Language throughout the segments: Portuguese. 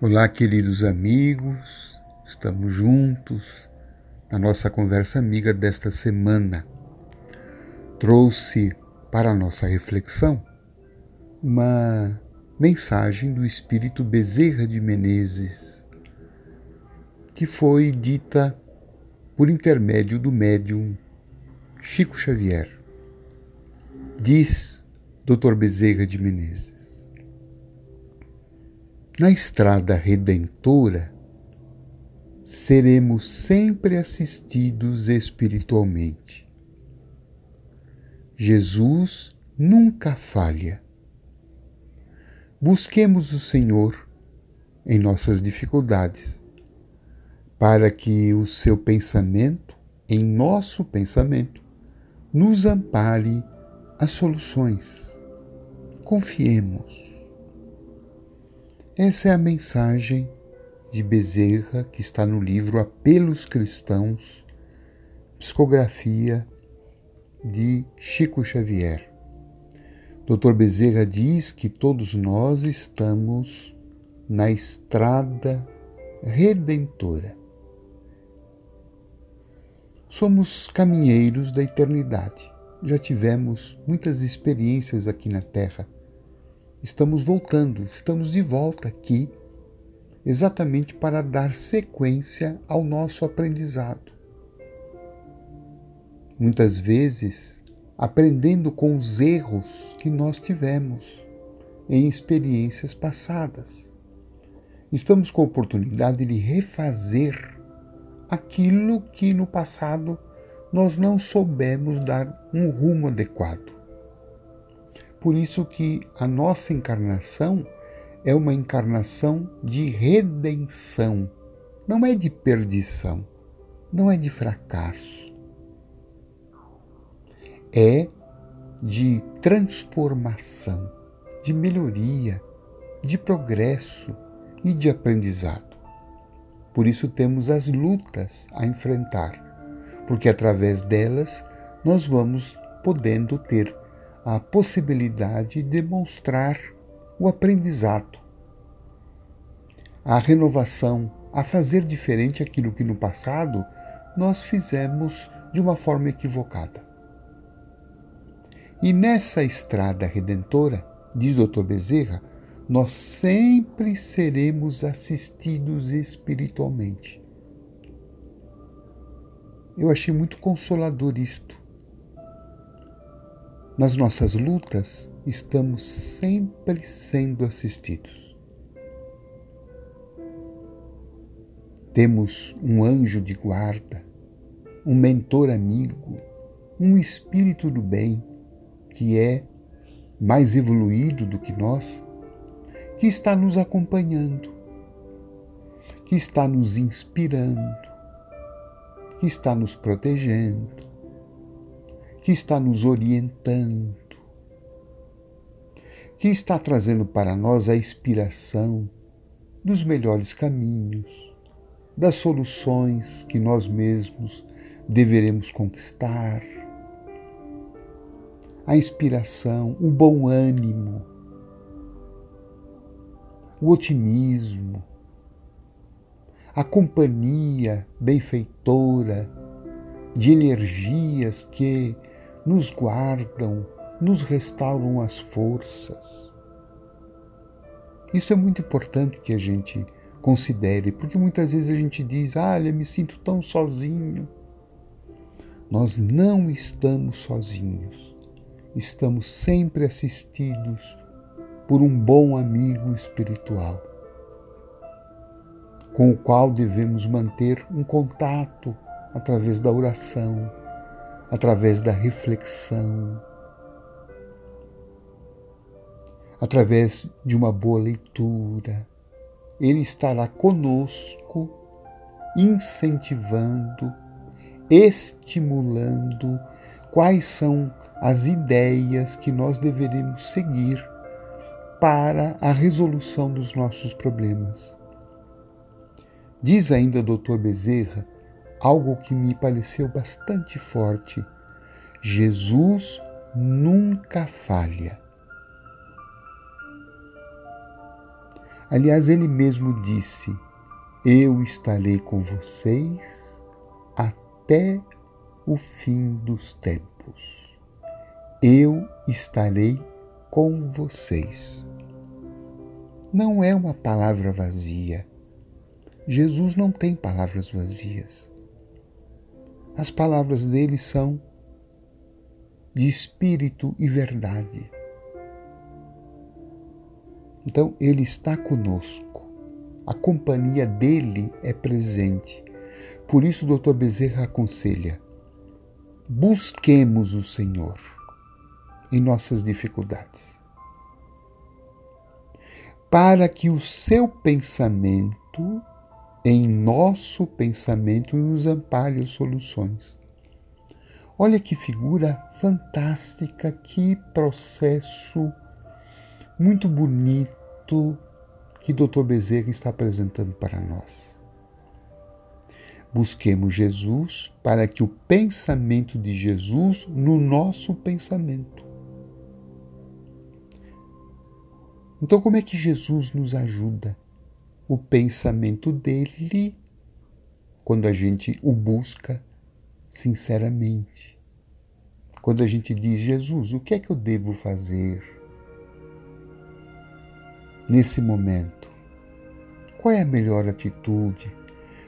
Olá, queridos amigos, estamos juntos na nossa conversa amiga desta semana. Trouxe para a nossa reflexão uma mensagem do Espírito Bezerra de Menezes, que foi dita por intermédio do médium Chico Xavier. Diz Dr. Bezerra de Menezes na estrada redentora, seremos sempre assistidos espiritualmente. Jesus nunca falha. Busquemos o Senhor em nossas dificuldades, para que o seu pensamento, em nosso pensamento, nos ampare as soluções. Confiemos. Essa é a mensagem de Bezerra que está no livro Apelos Cristãos, psicografia de Chico Xavier. Dr. Bezerra diz que todos nós estamos na estrada redentora. Somos caminheiros da eternidade. Já tivemos muitas experiências aqui na Terra estamos voltando, estamos de volta aqui, exatamente para dar sequência ao nosso aprendizado. Muitas vezes, aprendendo com os erros que nós tivemos em experiências passadas. Estamos com a oportunidade de refazer aquilo que no passado nós não soubemos dar um rumo adequado. Por isso que a nossa encarnação é uma encarnação de redenção, não é de perdição, não é de fracasso. É de transformação, de melhoria, de progresso e de aprendizado. Por isso temos as lutas a enfrentar, porque através delas nós vamos podendo ter a possibilidade de demonstrar o aprendizado, a renovação, a fazer diferente aquilo que no passado nós fizemos de uma forma equivocada. E nessa estrada redentora, diz Dr. Bezerra, nós sempre seremos assistidos espiritualmente. Eu achei muito consolador isto nas nossas lutas, estamos sempre sendo assistidos. Temos um anjo de guarda, um mentor amigo, um espírito do bem que é mais evoluído do que nós, que está nos acompanhando, que está nos inspirando, que está nos protegendo, que está nos orientando, que está trazendo para nós a inspiração dos melhores caminhos, das soluções que nós mesmos deveremos conquistar, a inspiração, o bom ânimo, o otimismo, a companhia benfeitora de energias que nos guardam, nos restauram as forças. Isso é muito importante que a gente considere, porque muitas vezes a gente diz: ah, me sinto tão sozinho. Nós não estamos sozinhos, estamos sempre assistidos por um bom amigo espiritual, com o qual devemos manter um contato através da oração, através da reflexão, através de uma boa leitura. Ele estará conosco, incentivando, estimulando quais são as ideias que nós deveremos seguir para a resolução dos nossos problemas. Diz ainda Dr. Bezerra algo que me pareceu bastante forte. Jesus nunca falha. Aliás, ele mesmo disse: Eu estarei com vocês até o fim dos tempos. Eu estarei com vocês. Não é uma palavra vazia. Jesus não tem palavras vazias. As palavras dele são de espírito e verdade. Então, ele está conosco. A companhia dele é presente. Por isso, o Dr. Bezerra aconselha: busquemos o Senhor em nossas dificuldades, para que o seu pensamento, em nosso pensamento, nos ampare soluções. Olha que figura fantástica, que processo muito bonito que Dr. Bezerra está apresentando para nós. Busquemos Jesus para que o pensamento de Jesus no nosso pensamento. Então, como é que Jesus nos ajuda? O pensamento dele, quando a gente o busca sinceramente. Quando a gente diz, Jesus, o que é que eu devo fazer nesse momento? Qual é a melhor atitude?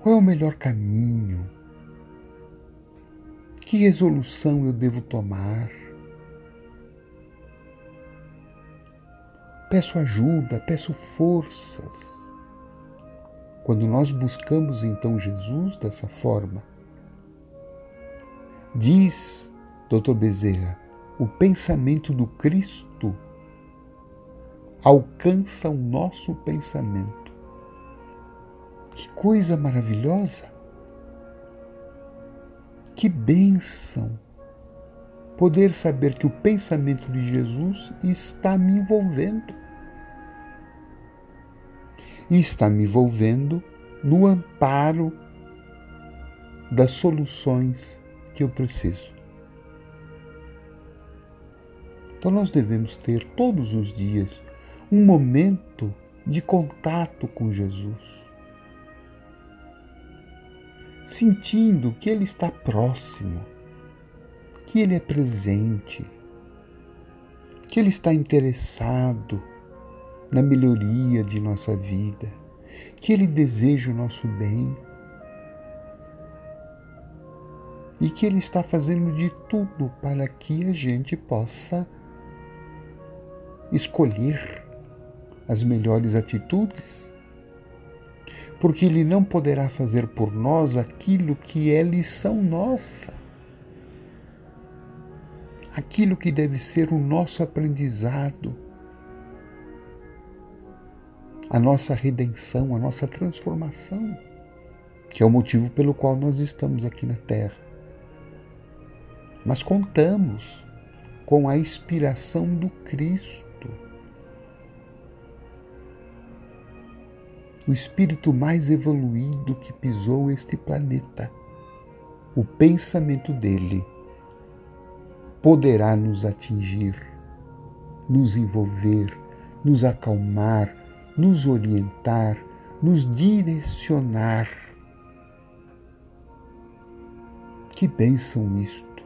Qual é o melhor caminho? Que resolução eu devo tomar? Peço ajuda, peço forças. Quando nós buscamos então Jesus dessa forma, diz Dr. Bezerra, o pensamento do Cristo alcança o nosso pensamento. Que coisa maravilhosa! Que bênção! Poder saber que o pensamento de Jesus está me envolvendo. E está me envolvendo no amparo das soluções que eu preciso. Então nós devemos ter todos os dias um momento de contato com Jesus sentindo que Ele está próximo, que Ele é presente, que Ele está interessado na melhoria de nossa vida, que Ele deseja o nosso bem. E que Ele está fazendo de tudo para que a gente possa escolher as melhores atitudes. Porque Ele não poderá fazer por nós aquilo que é lição nossa, aquilo que deve ser o nosso aprendizado, a nossa redenção, a nossa transformação, que é o motivo pelo qual nós estamos aqui na Terra. Mas contamos com a inspiração do Cristo o espírito mais evoluído que pisou este planeta. O pensamento dele poderá nos atingir, nos envolver, nos acalmar, nos orientar, nos direcionar. Que bênção isto!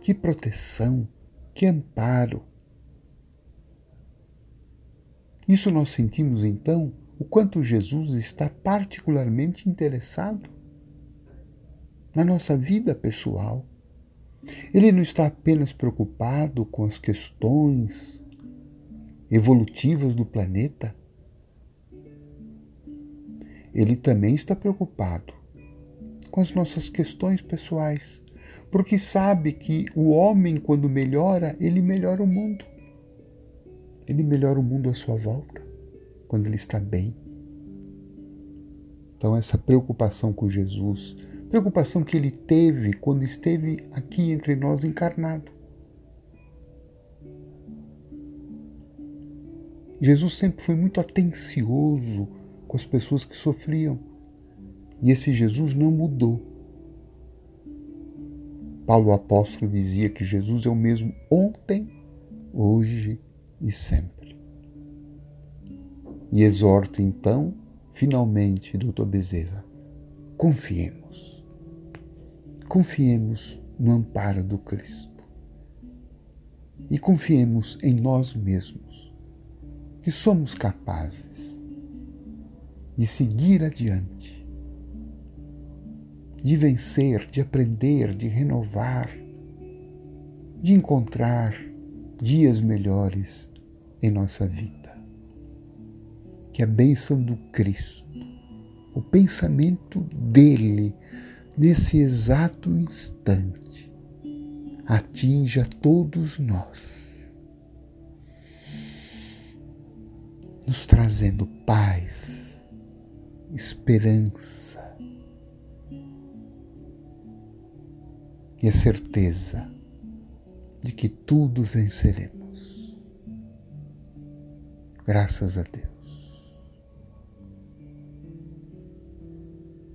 Que proteção, que amparo! Isso nós sentimos então o quanto Jesus está particularmente interessado na nossa vida pessoal. Ele não está apenas preocupado com as questões evolutivas do planeta. Ele também está preocupado com as nossas questões pessoais, porque sabe que o homem, quando melhora, ele melhora o mundo. Ele melhora o mundo à sua volta quando ele está bem. Então, essa preocupação com Jesus, preocupação que ele teve quando esteve aqui entre nós encarnado. Jesus sempre foi muito atencioso com as pessoas que sofriam. E esse Jesus não mudou. Paulo apóstolo dizia que Jesus é o mesmo ontem, hoje e sempre. E exorta então, finalmente, Dr. Bezerra, confiemos. Confiemos no amparo do Cristo. E confiemos em nós mesmos, que somos capazes de seguir adiante, de vencer, de aprender, de renovar, de encontrar dias melhores em nossa vida. Que a bênção do Cristo, o pensamento dele nesse exato instante, atinja todos nós, nos trazendo paz, esperança e a certeza de que tudo venceremos. Graças a Deus.